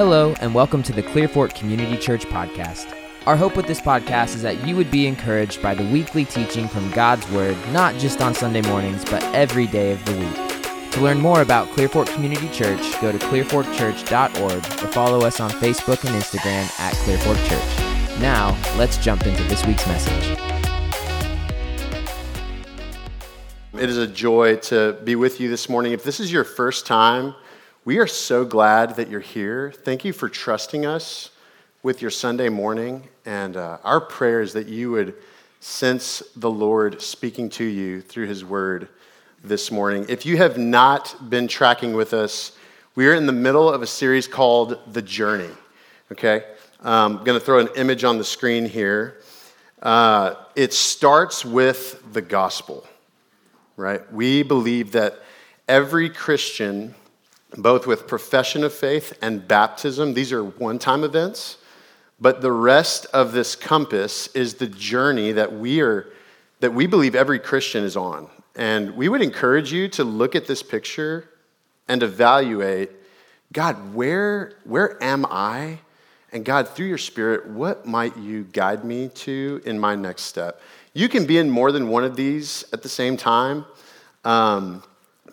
Hello, and welcome to the Clearfork Community Church podcast. Our hope with this podcast is that you would be encouraged by the weekly teaching from God's Word, not just on Sunday mornings, but every day of the week. To learn more about Clearfork Community Church, go to clearforkchurch.org or follow us on Facebook and Instagram at Clearfork Church. Now, let's jump into this week's message. It is a joy to be with you this morning. If this is your first time, we are so glad that you're here. Thank you for trusting us with your Sunday morning. And uh, our prayer is that you would sense the Lord speaking to you through his word this morning. If you have not been tracking with us, we are in the middle of a series called The Journey. Okay? Um, I'm going to throw an image on the screen here. Uh, it starts with the gospel, right? We believe that every Christian both with profession of faith and baptism. These are one time events, but the rest of this compass is the journey that we are that we believe every Christian is on. And we would encourage you to look at this picture and evaluate God, where, where am I? And God, through your spirit, what might you guide me to in my next step? You can be in more than one of these at the same time. Um,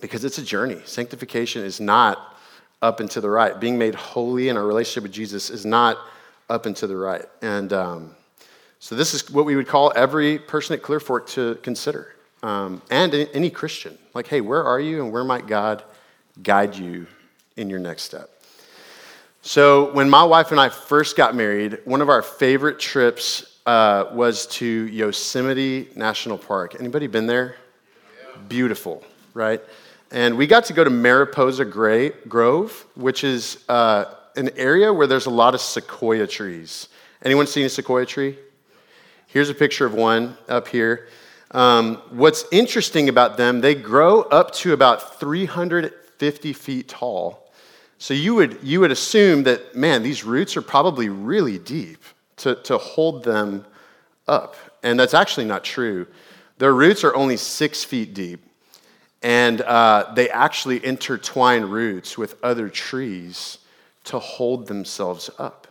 because it's a journey. Sanctification is not up and to the right. Being made holy in our relationship with Jesus is not up and to the right. And um, so, this is what we would call every person at Clearfork to consider, um, and any Christian. Like, hey, where are you, and where might God guide you in your next step? So, when my wife and I first got married, one of our favorite trips uh, was to Yosemite National Park. Anybody been there? Yeah. Beautiful, right? And we got to go to Mariposa Grove, which is uh, an area where there's a lot of sequoia trees. Anyone seen a sequoia tree? Here's a picture of one up here. Um, what's interesting about them, they grow up to about 350 feet tall. So you would, you would assume that, man, these roots are probably really deep to, to hold them up. And that's actually not true. Their roots are only six feet deep and uh, they actually intertwine roots with other trees to hold themselves up.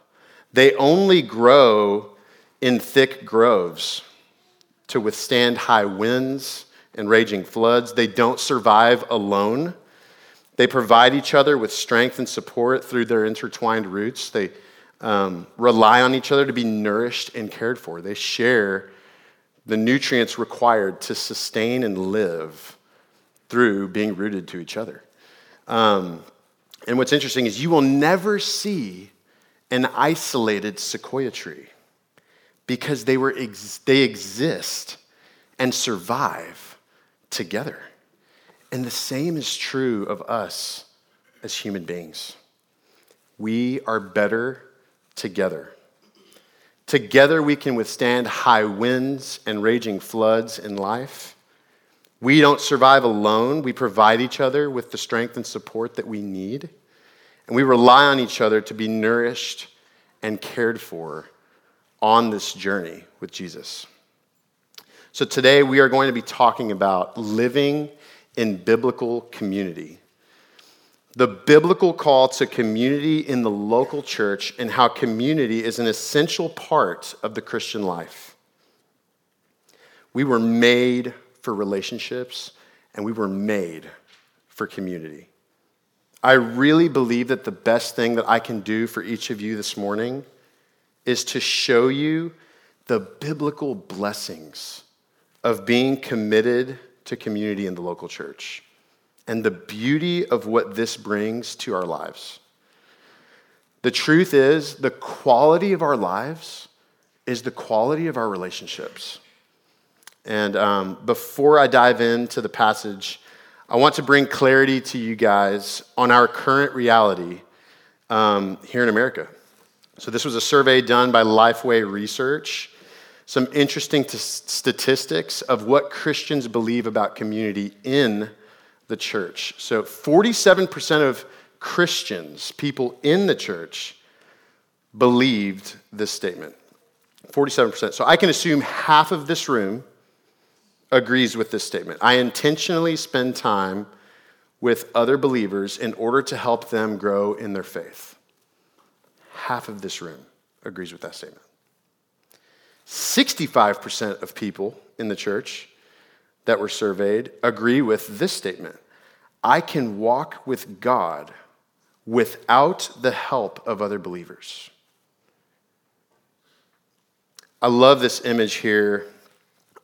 They only grow in thick groves to withstand high winds and raging floods. They don't survive alone. They provide each other with strength and support through their intertwined roots. They um, rely on each other to be nourished and cared for. They share the nutrients required to sustain and live through being rooted to each other. Um, and what's interesting is you will never see an isolated sequoia tree because they, were ex- they exist and survive together. And the same is true of us as human beings. We are better together. Together, we can withstand high winds and raging floods in life. We don't survive alone. We provide each other with the strength and support that we need. And we rely on each other to be nourished and cared for on this journey with Jesus. So today we are going to be talking about living in biblical community. The biblical call to community in the local church and how community is an essential part of the Christian life. We were made for relationships, and we were made for community. I really believe that the best thing that I can do for each of you this morning is to show you the biblical blessings of being committed to community in the local church and the beauty of what this brings to our lives. The truth is, the quality of our lives is the quality of our relationships. And um, before I dive into the passage, I want to bring clarity to you guys on our current reality um, here in America. So, this was a survey done by Lifeway Research. Some interesting t- statistics of what Christians believe about community in the church. So, 47% of Christians, people in the church, believed this statement. 47%. So, I can assume half of this room agrees with this statement. I intentionally spend time with other believers in order to help them grow in their faith. half of this room agrees with that statement. 65% of people in the church that were surveyed agree with this statement I can walk with God without the help of other believers. I love this image here.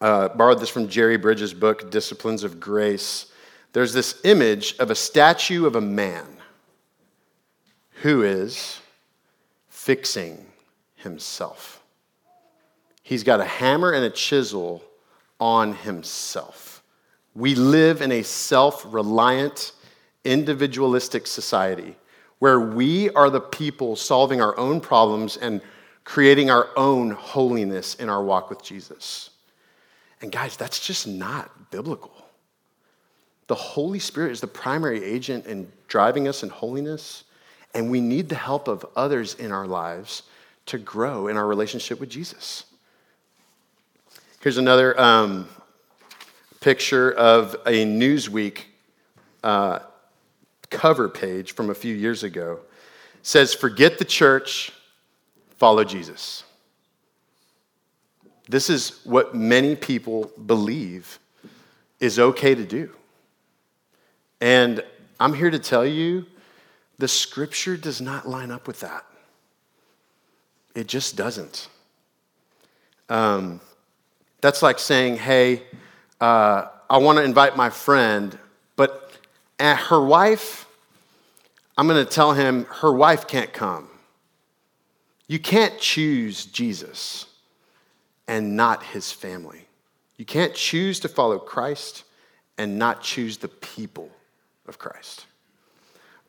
Uh, borrowed this from Jerry Bridges' book, Disciplines of Grace. There's this image of a statue of a man who is fixing himself. He's got a hammer and a chisel on himself. We live in a self reliant, individualistic society where we are the people solving our own problems and creating our own holiness in our walk with Jesus. And guys, that's just not biblical. The Holy Spirit is the primary agent in driving us in holiness, and we need the help of others in our lives to grow in our relationship with Jesus. Here's another um, picture of a Newsweek uh, cover page from a few years ago. It says, Forget the church, follow Jesus. This is what many people believe is okay to do. And I'm here to tell you the scripture does not line up with that. It just doesn't. Um, that's like saying, hey, uh, I want to invite my friend, but her wife, I'm going to tell him her wife can't come. You can't choose Jesus and not his family. You can't choose to follow Christ and not choose the people of Christ.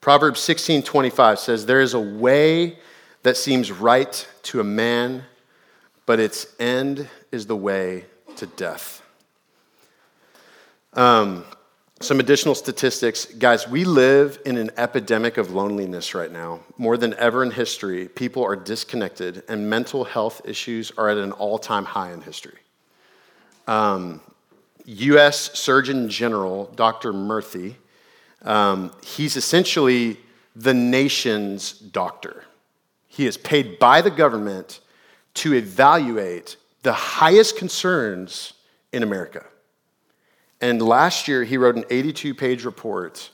Proverbs 16:25 says there is a way that seems right to a man, but its end is the way to death. Um, some additional statistics. Guys, we live in an epidemic of loneliness right now. More than ever in history, people are disconnected, and mental health issues are at an all time high in history. Um, US Surgeon General Dr. Murthy, um, he's essentially the nation's doctor. He is paid by the government to evaluate the highest concerns in America. And last year, he wrote an 82 page report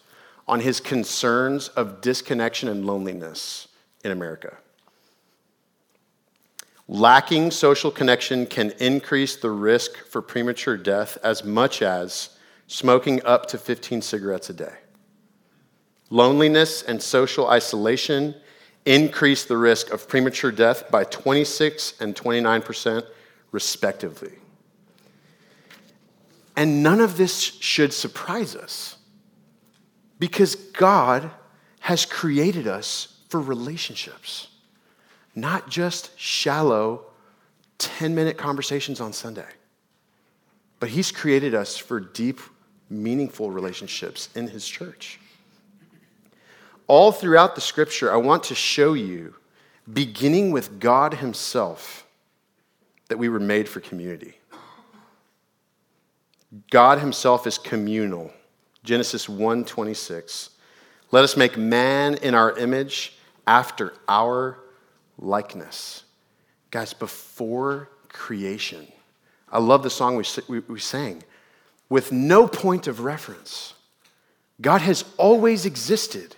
on his concerns of disconnection and loneliness in America. Lacking social connection can increase the risk for premature death as much as smoking up to 15 cigarettes a day. Loneliness and social isolation increase the risk of premature death by 26 and 29 percent, respectively. And none of this should surprise us because God has created us for relationships, not just shallow 10 minute conversations on Sunday. But He's created us for deep, meaningful relationships in His church. All throughout the scripture, I want to show you, beginning with God Himself, that we were made for community. God himself is communal. Genesis 1:26. Let us make man in our image after our likeness. Guys, before creation. I love the song we, we, we sang. With no point of reference, God has always existed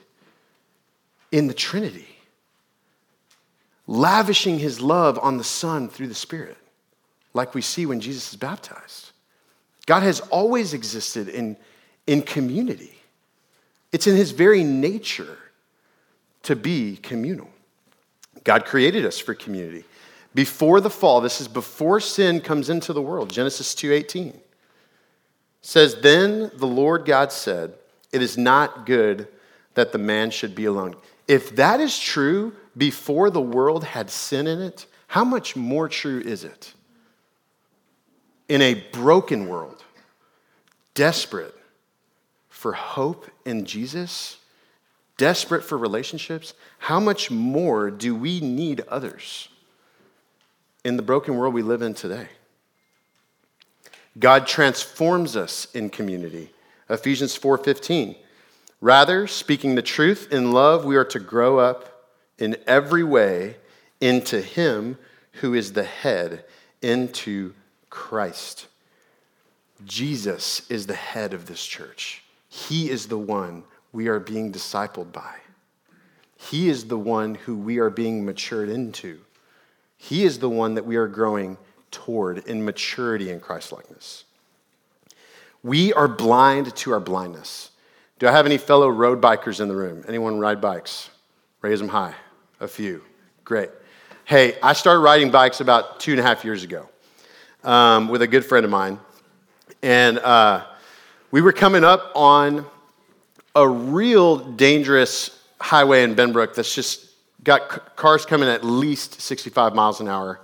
in the Trinity, lavishing his love on the Son through the Spirit, like we see when Jesus is baptized. God has always existed in, in community. It's in his very nature to be communal. God created us for community. Before the fall, this is before sin comes into the world. Genesis 2:18 says, "Then the Lord God said, it is not good that the man should be alone." If that is true before the world had sin in it, how much more true is it? In a broken world, desperate for hope in Jesus, desperate for relationships, how much more do we need others in the broken world we live in today? God transforms us in community. Ephesians 4:15. Rather, speaking the truth in love, we are to grow up in every way into Him who is the head, into Christ. Jesus is the head of this church. He is the one we are being discipled by. He is the one who we are being matured into. He is the one that we are growing toward in maturity in Christlikeness. We are blind to our blindness. Do I have any fellow road bikers in the room? Anyone ride bikes? Raise them high. A few. Great. Hey, I started riding bikes about two and a half years ago um, with a good friend of mine. And uh, we were coming up on a real dangerous highway in Benbrook that's just got c- cars coming at least 65 miles an hour.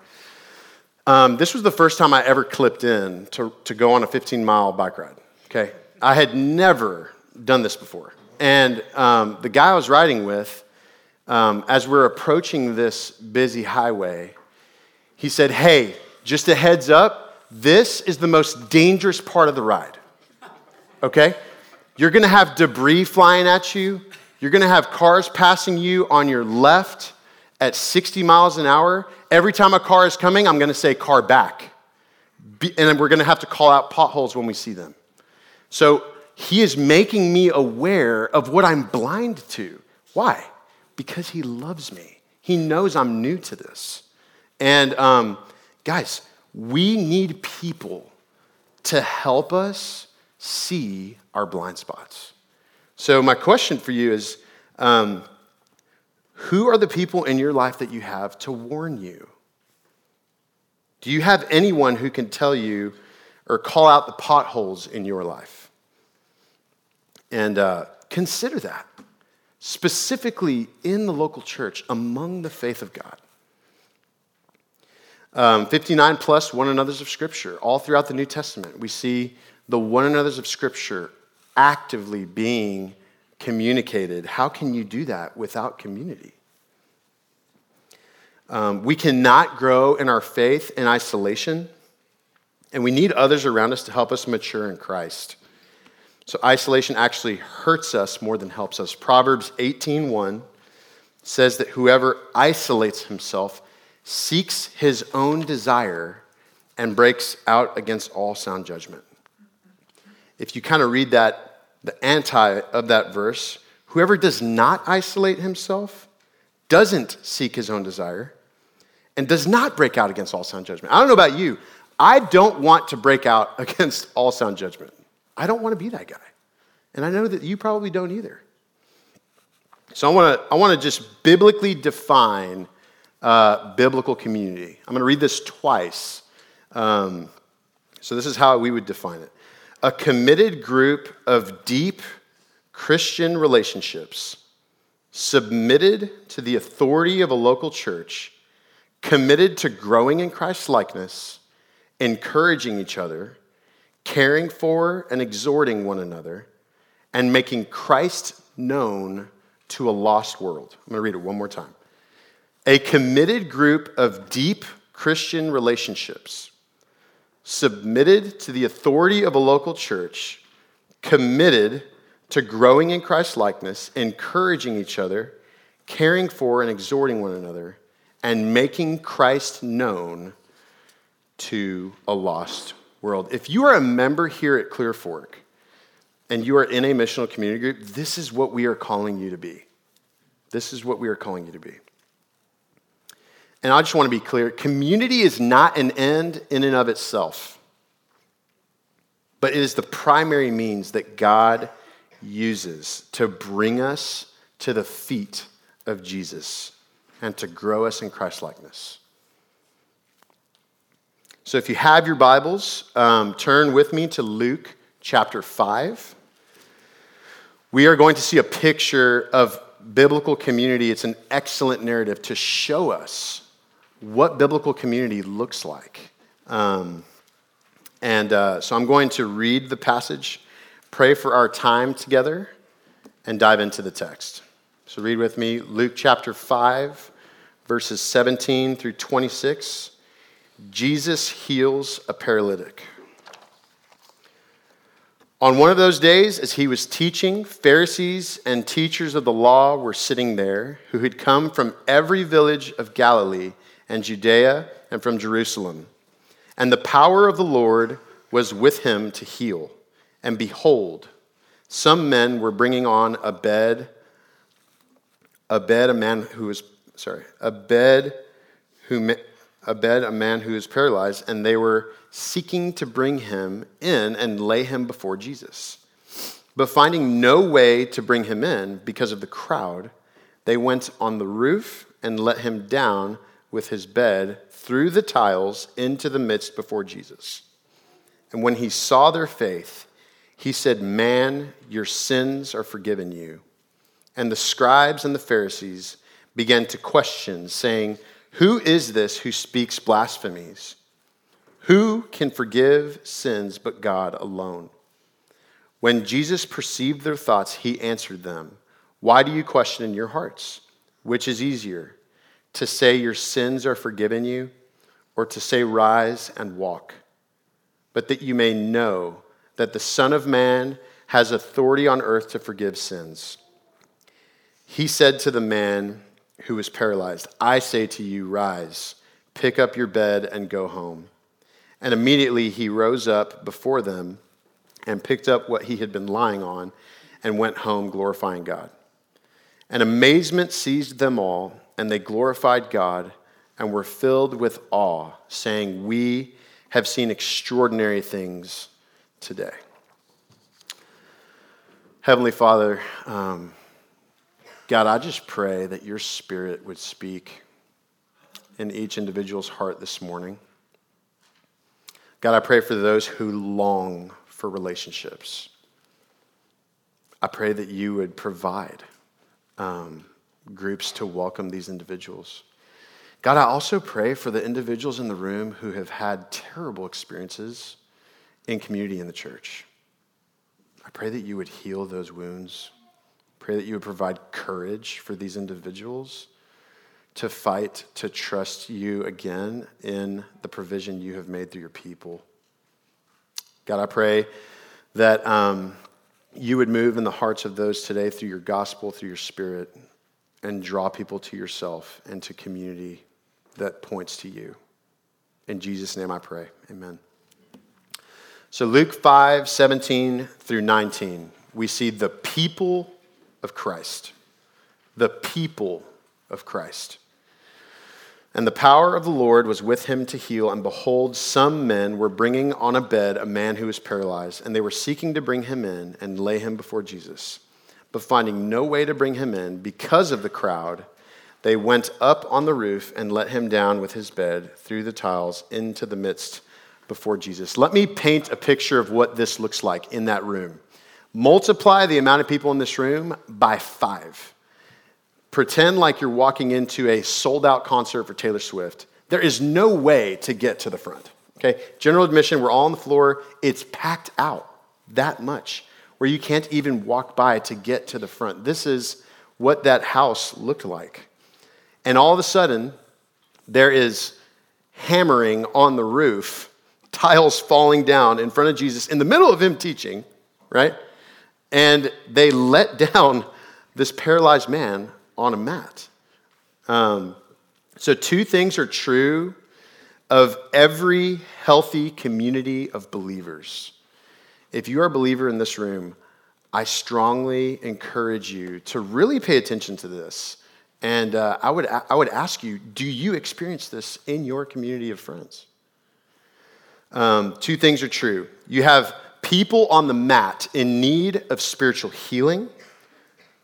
Um, this was the first time I ever clipped in to, to go on a 15 mile bike ride. Okay. I had never done this before. And um, the guy I was riding with, um, as we're approaching this busy highway, he said, Hey, just a heads up, this is the most dangerous part of the ride. Okay? You're gonna have debris flying at you. You're gonna have cars passing you on your left at 60 miles an hour. Every time a car is coming, I'm gonna say car back. And we're gonna have to call out potholes when we see them. So he is making me aware of what I'm blind to. Why? Because he loves me. He knows I'm new to this. And um, guys, we need people to help us see our blind spots. So, my question for you is um, who are the people in your life that you have to warn you? Do you have anyone who can tell you or call out the potholes in your life? And uh, consider that specifically in the local church among the faith of God. Um, 59 plus one another's of Scripture. All throughout the New Testament, we see the one another's of Scripture actively being communicated. How can you do that without community? Um, we cannot grow in our faith in isolation, and we need others around us to help us mature in Christ. So isolation actually hurts us more than helps us. Proverbs 18:1 says that whoever isolates himself seeks his own desire and breaks out against all sound judgment if you kind of read that, the anti of that verse, whoever does not isolate himself doesn't seek his own desire and does not break out against all sound judgment. I don't know about you. I don't want to break out against all sound judgment. I don't want to be that guy. And I know that you probably don't either. So I want to I want to just biblically define uh, biblical community. I'm going to read this twice. Um, so this is how we would define it a committed group of deep Christian relationships submitted to the authority of a local church, committed to growing in Christ's likeness, encouraging each other, caring for and exhorting one another, and making Christ known to a lost world. I'm going to read it one more time. A committed group of deep Christian relationships submitted to the authority of a local church, committed to growing in Christ's likeness, encouraging each other, caring for and exhorting one another, and making Christ known to a lost world. If you are a member here at Clearfork and you are in a missional community group, this is what we are calling you to be. This is what we are calling you to be. And I just want to be clear community is not an end in and of itself, but it is the primary means that God uses to bring us to the feet of Jesus and to grow us in Christ likeness. So if you have your Bibles, um, turn with me to Luke chapter 5. We are going to see a picture of biblical community. It's an excellent narrative to show us what biblical community looks like. Um, and uh, so I'm going to read the passage, pray for our time together, and dive into the text. So read with me Luke chapter 5, verses 17 through 26. Jesus heals a paralytic. On one of those days, as he was teaching, Pharisees and teachers of the law were sitting there, who had come from every village of Galilee and Judea and from Jerusalem. And the power of the Lord was with him to heal. And behold, some men were bringing on a bed, a bed, a man who was, sorry, a bed who, a bed, a man who was paralyzed, and they were seeking to bring him in and lay him before Jesus. But finding no way to bring him in because of the crowd, they went on the roof and let him down with his bed through the tiles into the midst before Jesus. And when he saw their faith, he said, Man, your sins are forgiven you. And the scribes and the Pharisees began to question, saying, Who is this who speaks blasphemies? Who can forgive sins but God alone? When Jesus perceived their thoughts, he answered them, Why do you question in your hearts? Which is easier, to say your sins are forgiven you, or to say rise and walk? But that you may know that the Son of Man has authority on earth to forgive sins. He said to the man who was paralyzed, I say to you, rise, pick up your bed, and go home. And immediately he rose up before them and picked up what he had been lying on and went home glorifying God. And amazement seized them all, and they glorified God and were filled with awe, saying, We have seen extraordinary things today. Heavenly Father, um, God, I just pray that your spirit would speak in each individual's heart this morning. God, I pray for those who long for relationships. I pray that you would provide um, groups to welcome these individuals. God, I also pray for the individuals in the room who have had terrible experiences in community in the church. I pray that you would heal those wounds. Pray that you would provide courage for these individuals to fight to trust you again in the provision you have made through your people. God, I pray that um, you would move in the hearts of those today through your gospel, through your spirit, and draw people to yourself and to community that points to you. In Jesus' name I pray. Amen. So, Luke 5 17 through 19, we see the people of Christ. The people of Christ. And the power of the Lord was with him to heal, and behold, some men were bringing on a bed a man who was paralyzed, and they were seeking to bring him in and lay him before Jesus. But finding no way to bring him in because of the crowd, they went up on the roof and let him down with his bed through the tiles into the midst before Jesus. Let me paint a picture of what this looks like in that room. Multiply the amount of people in this room by five. Pretend like you're walking into a sold out concert for Taylor Swift. There is no way to get to the front. Okay? General admission, we're all on the floor. It's packed out that much where you can't even walk by to get to the front. This is what that house looked like. And all of a sudden, there is hammering on the roof, tiles falling down in front of Jesus in the middle of him teaching, right? And they let down this paralyzed man on a mat. Um, so, two things are true of every healthy community of believers. If you are a believer in this room, I strongly encourage you to really pay attention to this. And uh, I, would, I would ask you do you experience this in your community of friends? Um, two things are true. You have people on the mat in need of spiritual healing,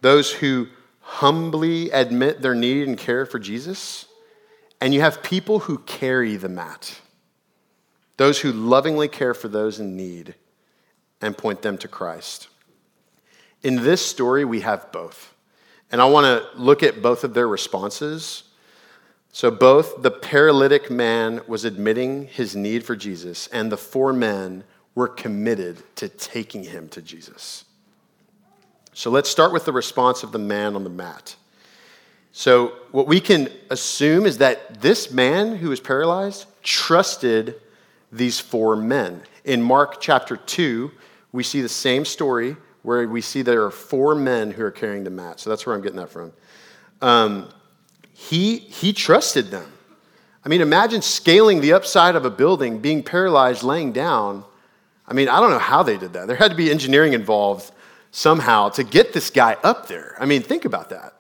those who humbly admit their need and care for Jesus, and you have people who carry the mat, those who lovingly care for those in need and point them to Christ. In this story, we have both. And I want to look at both of their responses. So, both the paralytic man was admitting his need for Jesus, and the four men were committed to taking him to Jesus. So let's start with the response of the man on the mat. So, what we can assume is that this man who was paralyzed trusted these four men. In Mark chapter 2, we see the same story where we see there are four men who are carrying the mat. So that's where I'm getting that from. Um, he, he trusted them. I mean, imagine scaling the upside of a building, being paralyzed, laying down. I mean, I don't know how they did that. There had to be engineering involved somehow to get this guy up there. I mean, think about that.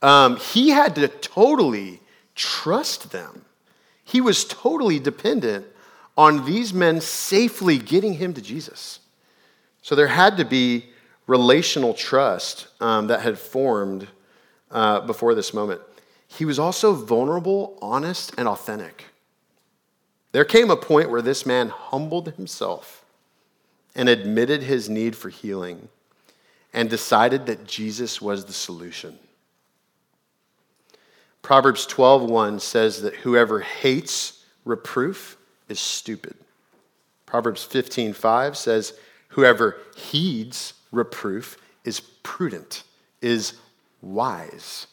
Um, he had to totally trust them. He was totally dependent on these men safely getting him to Jesus. So there had to be relational trust um, that had formed uh, before this moment. He was also vulnerable, honest, and authentic. There came a point where this man humbled himself and admitted his need for healing and decided that Jesus was the solution. Proverbs 12:1 says that whoever hates reproof is stupid. Proverbs 15:5 says whoever heeds reproof is prudent, is wise.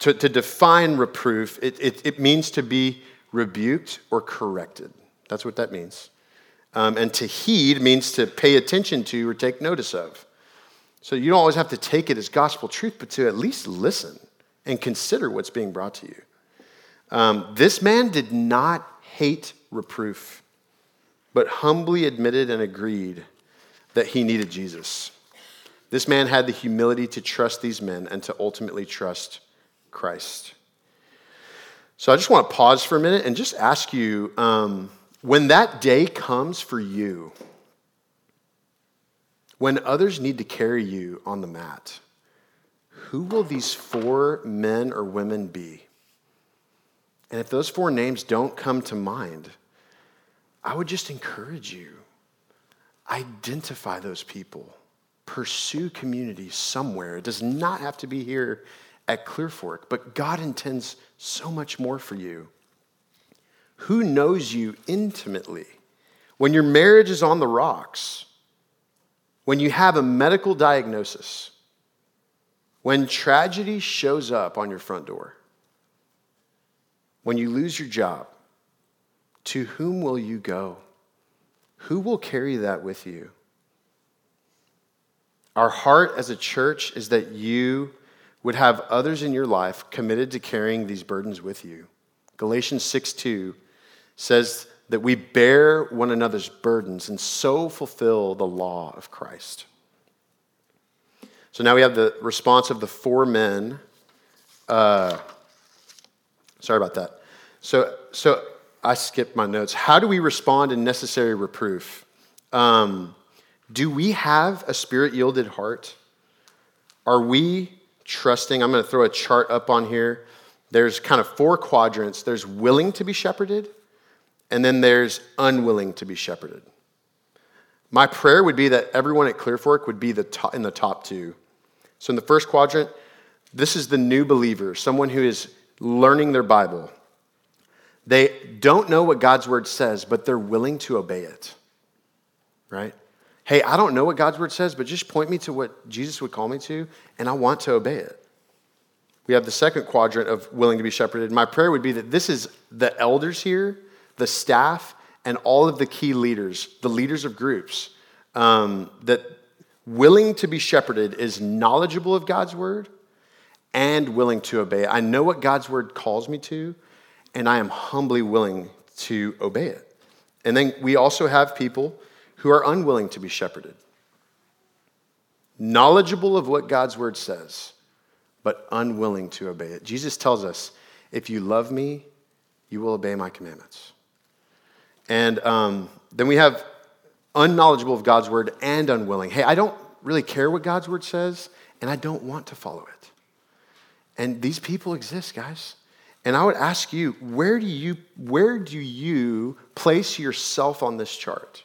To, to define reproof, it, it, it means to be rebuked or corrected. That's what that means. Um, and to heed means to pay attention to or take notice of. So you don't always have to take it as gospel truth, but to at least listen and consider what's being brought to you. Um, this man did not hate reproof, but humbly admitted and agreed that he needed Jesus. This man had the humility to trust these men and to ultimately trust Christ. So I just want to pause for a minute and just ask you um, when that day comes for you, when others need to carry you on the mat, who will these four men or women be? And if those four names don't come to mind, I would just encourage you identify those people, pursue community somewhere. It does not have to be here at Clearfork, but God intends so much more for you. Who knows you intimately? When your marriage is on the rocks, when you have a medical diagnosis, when tragedy shows up on your front door, when you lose your job, to whom will you go? Who will carry that with you? Our heart as a church is that you would have others in your life committed to carrying these burdens with you. Galatians 6 2 says that we bear one another's burdens and so fulfill the law of Christ. So now we have the response of the four men. Uh, sorry about that. So, so I skipped my notes. How do we respond in necessary reproof? Um, do we have a spirit yielded heart? Are we trusting? I'm going to throw a chart up on here. There's kind of four quadrants there's willing to be shepherded, and then there's unwilling to be shepherded. My prayer would be that everyone at Clearfork would be the top, in the top two. So, in the first quadrant, this is the new believer, someone who is learning their Bible. They don't know what God's word says, but they're willing to obey it. Right? Hey, I don't know what God's word says, but just point me to what Jesus would call me to, and I want to obey it. We have the second quadrant of willing to be shepherded. My prayer would be that this is the elders here, the staff, and all of the key leaders, the leaders of groups, um, that willing to be shepherded is knowledgeable of God's word and willing to obey. I know what God's word calls me to, and I am humbly willing to obey it. And then we also have people who are unwilling to be shepherded, knowledgeable of what God's word says, but unwilling to obey it. Jesus tells us, if you love me, you will obey my commandments. And um, then we have unknowledgeable of God's word and unwilling. Hey, I don't really care what God's word says, and I don't want to follow it. And these people exist, guys. And I would ask you, where do you, where do you place yourself on this chart?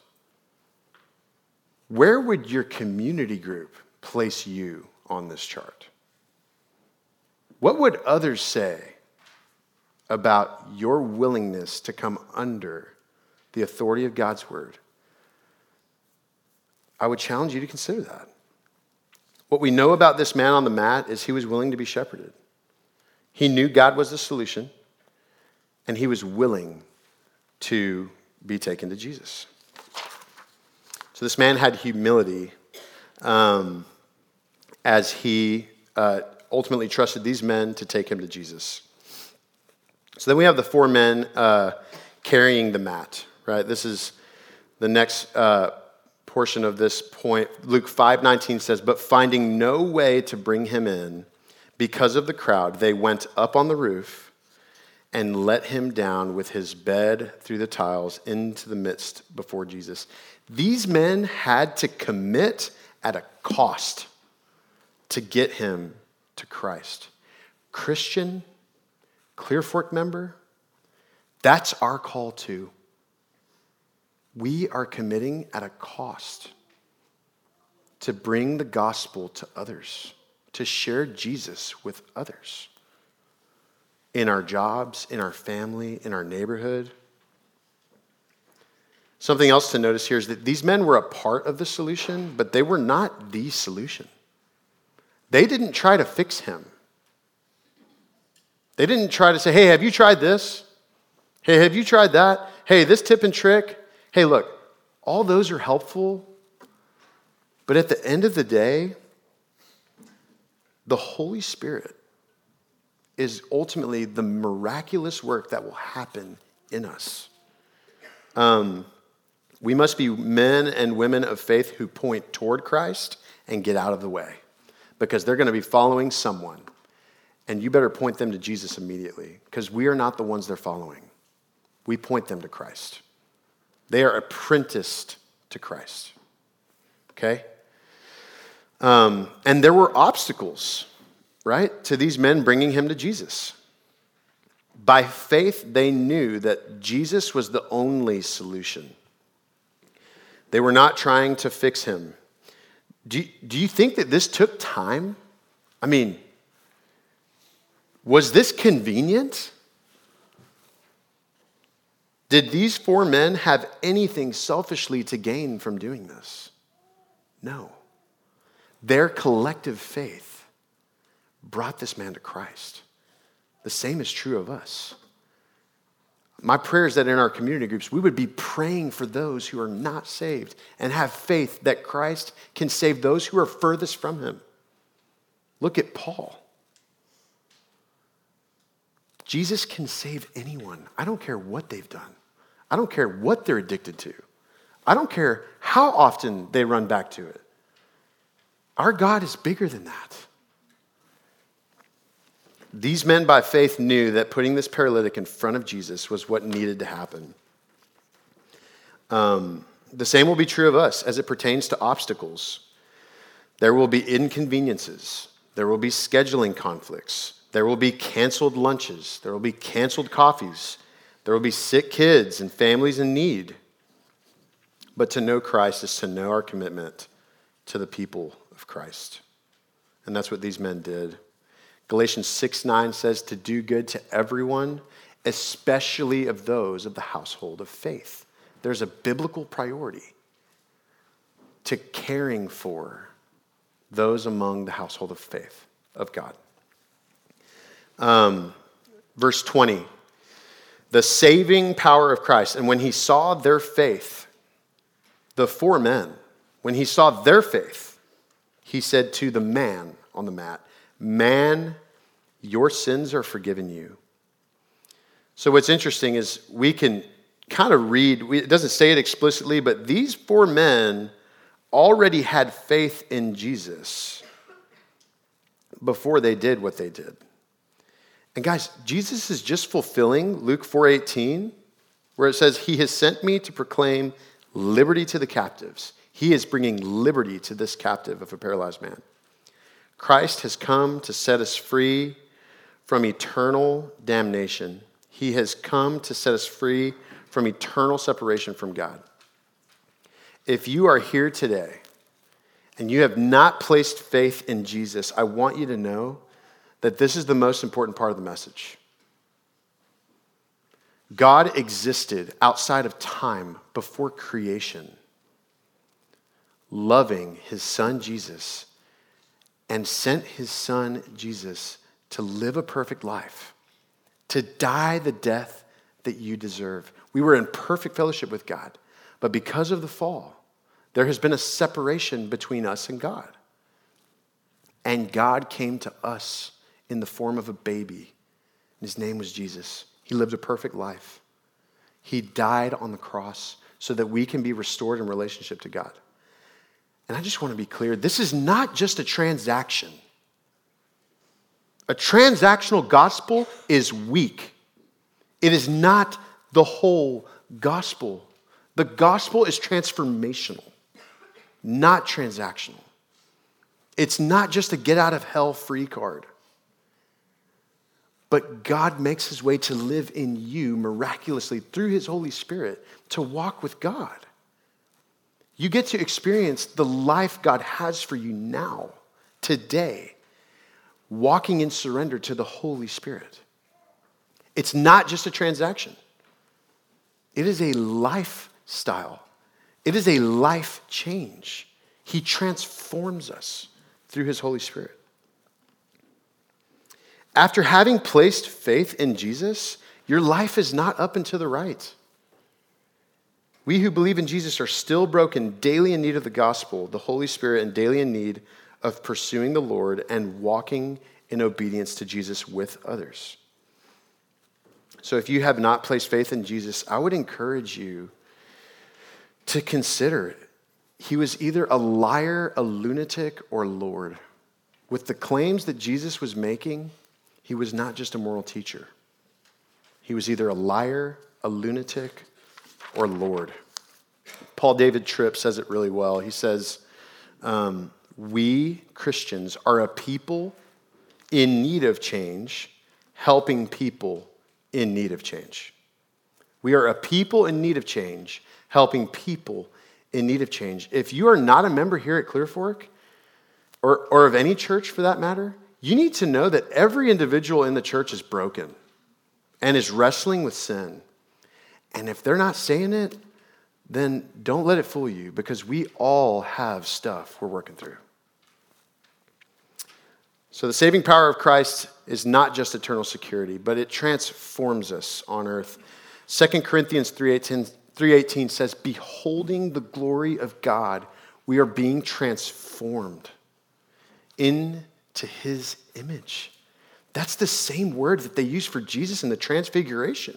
Where would your community group place you on this chart? What would others say about your willingness to come under the authority of God's word? I would challenge you to consider that. What we know about this man on the mat is he was willing to be shepherded. He knew God was the solution, and he was willing to be taken to Jesus. So this man had humility um, as he uh, ultimately trusted these men to take him to Jesus. So then we have the four men uh, carrying the mat, right? This is the next uh, portion of this point. Luke 5:19 says, "But finding no way to bring him in because of the crowd, they went up on the roof and let him down with his bed through the tiles into the midst before Jesus." These men had to commit at a cost to get him to Christ. Christian, Clearfork member, that's our call too. We are committing at a cost to bring the gospel to others, to share Jesus with others in our jobs, in our family, in our neighborhood. Something else to notice here is that these men were a part of the solution, but they were not the solution. They didn't try to fix him. They didn't try to say, hey, have you tried this? Hey, have you tried that? Hey, this tip and trick. Hey, look, all those are helpful. But at the end of the day, the Holy Spirit is ultimately the miraculous work that will happen in us. Um, we must be men and women of faith who point toward Christ and get out of the way because they're going to be following someone. And you better point them to Jesus immediately because we are not the ones they're following. We point them to Christ. They are apprenticed to Christ. Okay? Um, and there were obstacles, right, to these men bringing him to Jesus. By faith, they knew that Jesus was the only solution. They were not trying to fix him. Do, do you think that this took time? I mean, was this convenient? Did these four men have anything selfishly to gain from doing this? No. Their collective faith brought this man to Christ. The same is true of us. My prayer is that in our community groups, we would be praying for those who are not saved and have faith that Christ can save those who are furthest from him. Look at Paul. Jesus can save anyone. I don't care what they've done, I don't care what they're addicted to, I don't care how often they run back to it. Our God is bigger than that. These men by faith knew that putting this paralytic in front of Jesus was what needed to happen. Um, the same will be true of us as it pertains to obstacles. There will be inconveniences, there will be scheduling conflicts, there will be canceled lunches, there will be canceled coffees, there will be sick kids and families in need. But to know Christ is to know our commitment to the people Christ. And that's what these men did. Galatians 6 9 says to do good to everyone, especially of those of the household of faith. There's a biblical priority to caring for those among the household of faith of God. Um, verse 20 the saving power of Christ. And when he saw their faith, the four men, when he saw their faith, he said to the man on the mat, Man, your sins are forgiven you. So, what's interesting is we can kind of read, it doesn't say it explicitly, but these four men already had faith in Jesus before they did what they did. And guys, Jesus is just fulfilling Luke 4:18 where it says he has sent me to proclaim liberty to the captives. He is bringing liberty to this captive of a paralyzed man. Christ has come to set us free from eternal damnation. He has come to set us free from eternal separation from God. If you are here today and you have not placed faith in Jesus, I want you to know that this is the most important part of the message. God existed outside of time before creation, loving his son Jesus, and sent his son Jesus to live a perfect life, to die the death that you deserve. We were in perfect fellowship with God, but because of the fall, There has been a separation between us and God. And God came to us in the form of a baby. And his name was Jesus. He lived a perfect life. He died on the cross so that we can be restored in relationship to God. And I just want to be clear this is not just a transaction. A transactional gospel is weak, it is not the whole gospel. The gospel is transformational, not transactional. It's not just a get out of hell free card. But God makes his way to live in you miraculously through his Holy Spirit to walk with God. You get to experience the life God has for you now, today, walking in surrender to the Holy Spirit. It's not just a transaction, it is a lifestyle, it is a life change. He transforms us through his Holy Spirit. After having placed faith in Jesus, your life is not up and to the right. We who believe in Jesus are still broken, daily in need of the gospel, the Holy Spirit, and daily in need of pursuing the Lord and walking in obedience to Jesus with others. So, if you have not placed faith in Jesus, I would encourage you to consider. He was either a liar, a lunatic, or Lord. With the claims that Jesus was making, he was not just a moral teacher, he was either a liar, a lunatic, or Lord. Paul David Tripp says it really well. He says, um, We Christians are a people in need of change, helping people in need of change. We are a people in need of change, helping people in need of change. If you are not a member here at Clearfork, or, or of any church for that matter, you need to know that every individual in the church is broken and is wrestling with sin. And if they're not saying it, then don't let it fool you because we all have stuff we're working through. So the saving power of Christ is not just eternal security, but it transforms us on earth. 2 Corinthians 3:18 3:18 says beholding the glory of God, we are being transformed into his image. That's the same word that they use for Jesus in the transfiguration.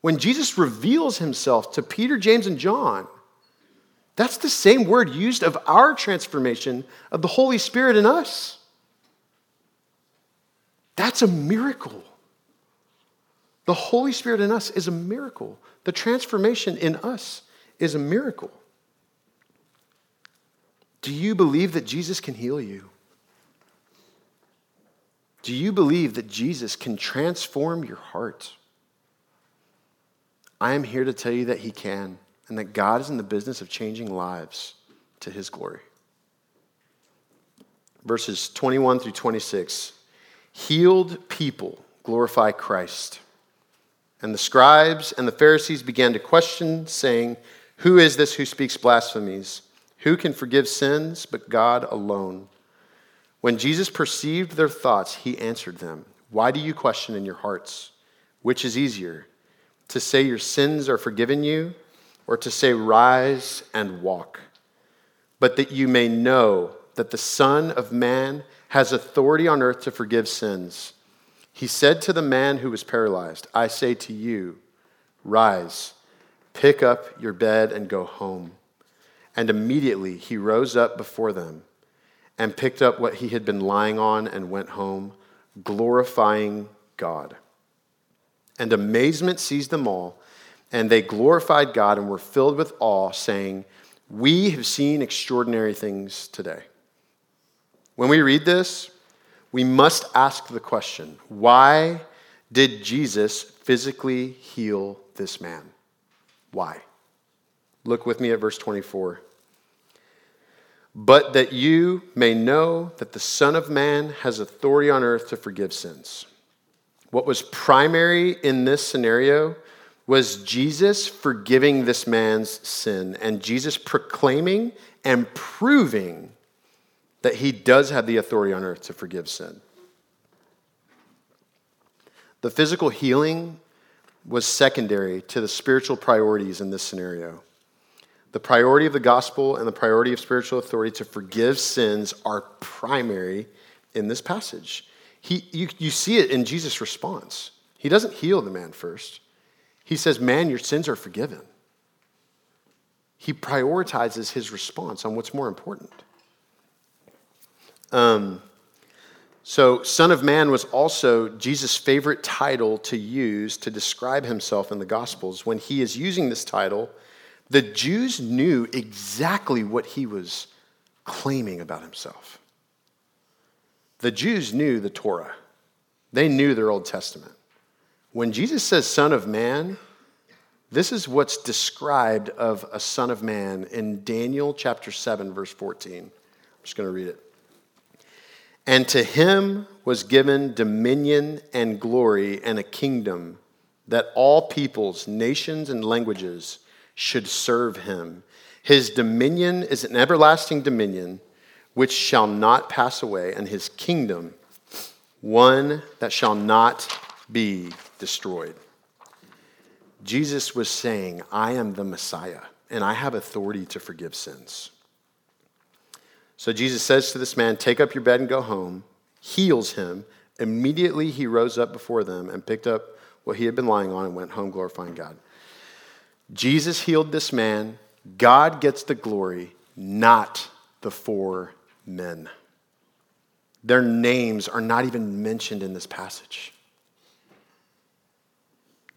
When Jesus reveals himself to Peter, James, and John, that's the same word used of our transformation of the Holy Spirit in us. That's a miracle. The Holy Spirit in us is a miracle. The transformation in us is a miracle. Do you believe that Jesus can heal you? Do you believe that Jesus can transform your heart? I am here to tell you that He can, and that God is in the business of changing lives to His glory. Verses 21 through 26 Healed people glorify Christ. And the scribes and the Pharisees began to question, saying, Who is this who speaks blasphemies? Who can forgive sins but God alone? When Jesus perceived their thoughts, he answered them, Why do you question in your hearts? Which is easier, to say your sins are forgiven you, or to say, Rise and walk? But that you may know that the Son of Man has authority on earth to forgive sins. He said to the man who was paralyzed, I say to you, Rise, pick up your bed, and go home. And immediately he rose up before them and picked up what he had been lying on and went home, glorifying God. And amazement seized them all, and they glorified God and were filled with awe, saying, We have seen extraordinary things today. When we read this, we must ask the question why did Jesus physically heal this man? Why? Look with me at verse 24 but that you may know that the Son of Man has authority on earth to forgive sins. What was primary in this scenario was Jesus forgiving this man's sin and Jesus proclaiming and proving that he does have the authority on earth to forgive sin. The physical healing was secondary to the spiritual priorities in this scenario. The priority of the gospel and the priority of spiritual authority to forgive sins are primary in this passage. He, you, you see it in Jesus' response. He doesn't heal the man first, he says, Man, your sins are forgiven. He prioritizes his response on what's more important. Um, so, Son of Man was also Jesus' favorite title to use to describe himself in the Gospels. When he is using this title, the Jews knew exactly what he was claiming about himself. The Jews knew the Torah, they knew their Old Testament. When Jesus says Son of Man, this is what's described of a Son of Man in Daniel chapter 7, verse 14. I'm just going to read it. And to him was given dominion and glory and a kingdom that all peoples, nations, and languages should serve him. His dominion is an everlasting dominion which shall not pass away, and his kingdom one that shall not be destroyed. Jesus was saying, I am the Messiah, and I have authority to forgive sins. So Jesus says to this man, Take up your bed and go home, heals him. Immediately he rose up before them and picked up what he had been lying on and went home glorifying God. Jesus healed this man. God gets the glory, not the four men. Their names are not even mentioned in this passage.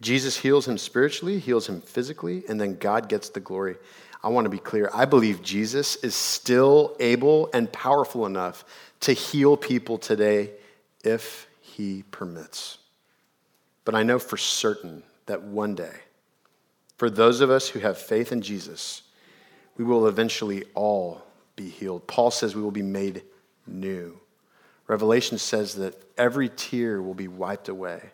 Jesus heals him spiritually, heals him physically, and then God gets the glory. I want to be clear. I believe Jesus is still able and powerful enough to heal people today if he permits. But I know for certain that one day, for those of us who have faith in Jesus, we will eventually all be healed. Paul says we will be made new. Revelation says that every tear will be wiped away.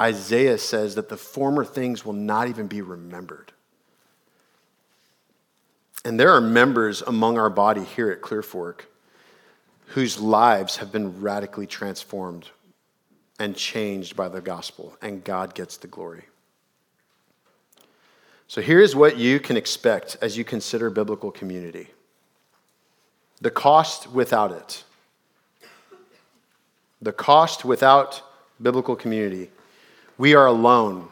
Isaiah says that the former things will not even be remembered. And there are members among our body here at Clearfork whose lives have been radically transformed and changed by the gospel, and God gets the glory. So here's what you can expect as you consider biblical community the cost without it. The cost without biblical community. We are alone.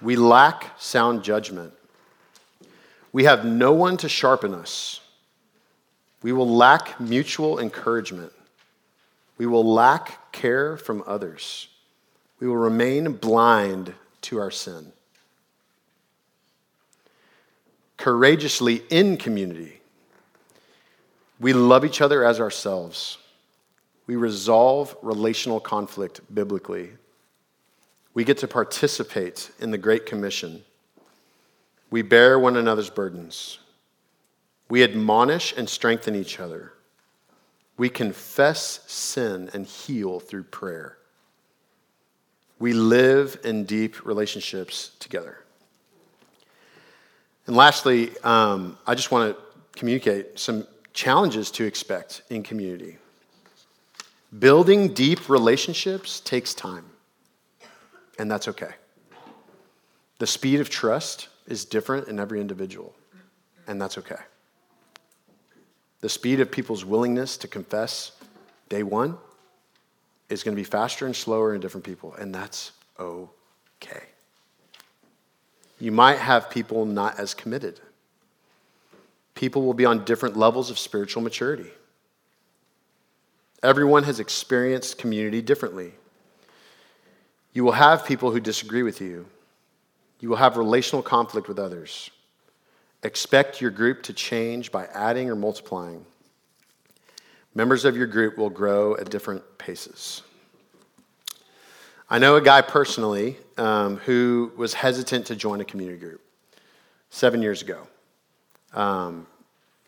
We lack sound judgment. We have no one to sharpen us. We will lack mutual encouragement. We will lack care from others. We will remain blind to our sin. Courageously in community, we love each other as ourselves. We resolve relational conflict biblically. We get to participate in the Great Commission. We bear one another's burdens. We admonish and strengthen each other. We confess sin and heal through prayer. We live in deep relationships together. And lastly, um, I just want to communicate some challenges to expect in community. Building deep relationships takes time, and that's okay. The speed of trust is different in every individual, and that's okay. The speed of people's willingness to confess day one is going to be faster and slower in different people, and that's okay. You might have people not as committed. People will be on different levels of spiritual maturity. Everyone has experienced community differently. You will have people who disagree with you. You will have relational conflict with others. Expect your group to change by adding or multiplying. Members of your group will grow at different paces. I know a guy personally um, who was hesitant to join a community group seven years ago. Um,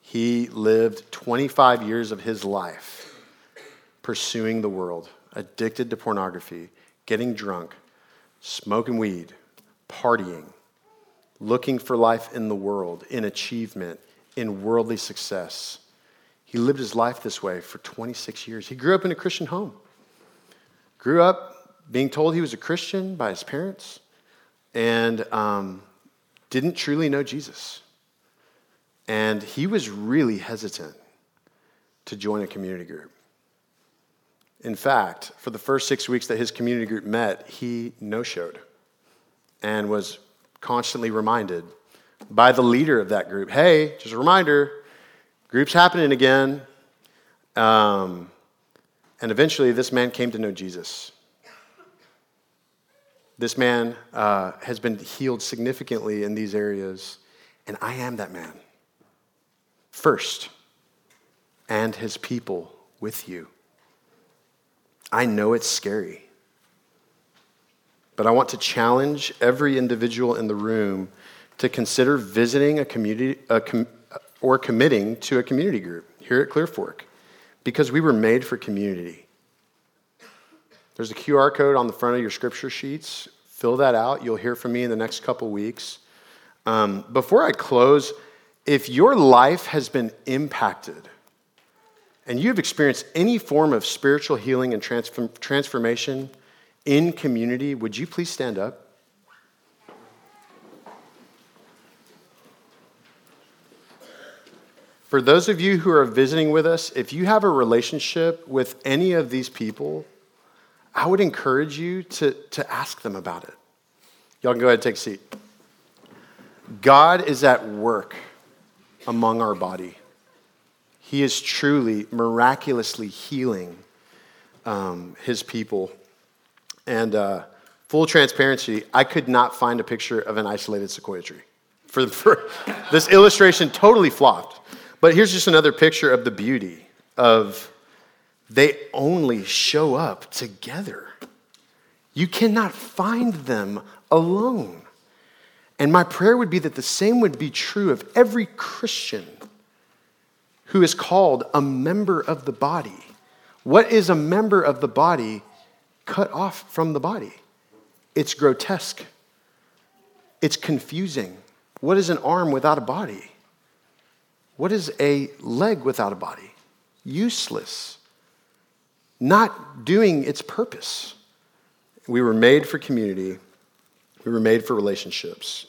he lived 25 years of his life pursuing the world, addicted to pornography, getting drunk, smoking weed, partying, looking for life in the world, in achievement, in worldly success. He lived his life this way for 26 years. He grew up in a Christian home, grew up being told he was a Christian by his parents, and um, didn't truly know Jesus. And he was really hesitant to join a community group. In fact, for the first six weeks that his community group met, he no showed and was constantly reminded by the leader of that group hey, just a reminder, group's happening again. Um, and eventually, this man came to know Jesus. This man uh, has been healed significantly in these areas, and I am that man. First, and his people with you. I know it's scary, but I want to challenge every individual in the room to consider visiting a community a com, or committing to a community group here at Clearfork because we were made for community. There's a QR code on the front of your scripture sheets. Fill that out. You'll hear from me in the next couple weeks. Um, before I close, if your life has been impacted and you've experienced any form of spiritual healing and transform- transformation in community, would you please stand up? For those of you who are visiting with us, if you have a relationship with any of these people, I would encourage you to, to ask them about it. Y'all can go ahead and take a seat. God is at work among our body. He is truly, miraculously healing um, his people. And uh, full transparency, I could not find a picture of an isolated sequoia tree. For, for this illustration totally flopped. But here's just another picture of the beauty of they only show up together. You cannot find them alone. And my prayer would be that the same would be true of every Christian who is called a member of the body. What is a member of the body cut off from the body? It's grotesque, it's confusing. What is an arm without a body? What is a leg without a body? Useless, not doing its purpose. We were made for community. We were made for relationships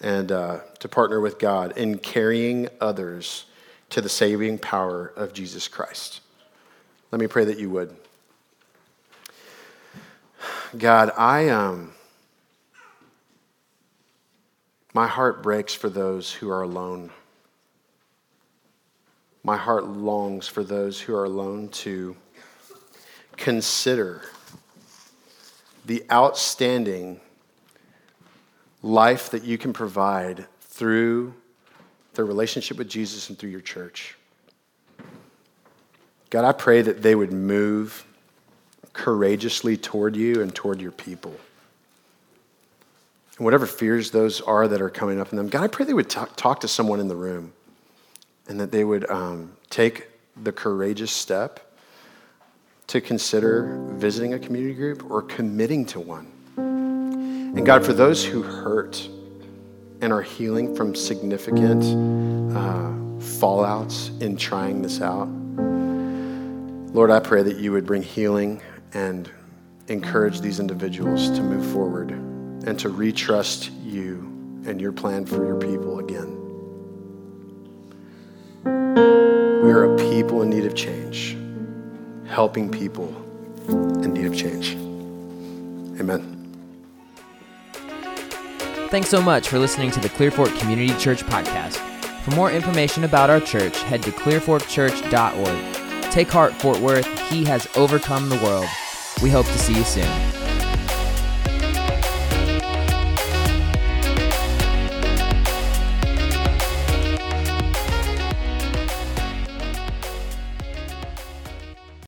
and uh, to partner with God in carrying others to the saving power of Jesus Christ. Let me pray that you would. God, I um, my heart breaks for those who are alone. My heart longs for those who are alone to consider the outstanding life that you can provide through their relationship with Jesus and through your church. God, I pray that they would move courageously toward you and toward your people. And whatever fears those are that are coming up in them, God, I pray they would talk, talk to someone in the room and that they would um, take the courageous step to consider visiting a community group or committing to one. And God, for those who hurt and are healing from significant uh, fallouts in trying this out, Lord, I pray that you would bring healing and encourage these individuals to move forward and to retrust you and your plan for your people again. We are a people in need of change helping people in need of change. Amen. Thanks so much for listening to the Clearfork Community Church podcast. For more information about our church, head to clearforkchurch.org. Take heart, Fort Worth. He has overcome the world. We hope to see you soon.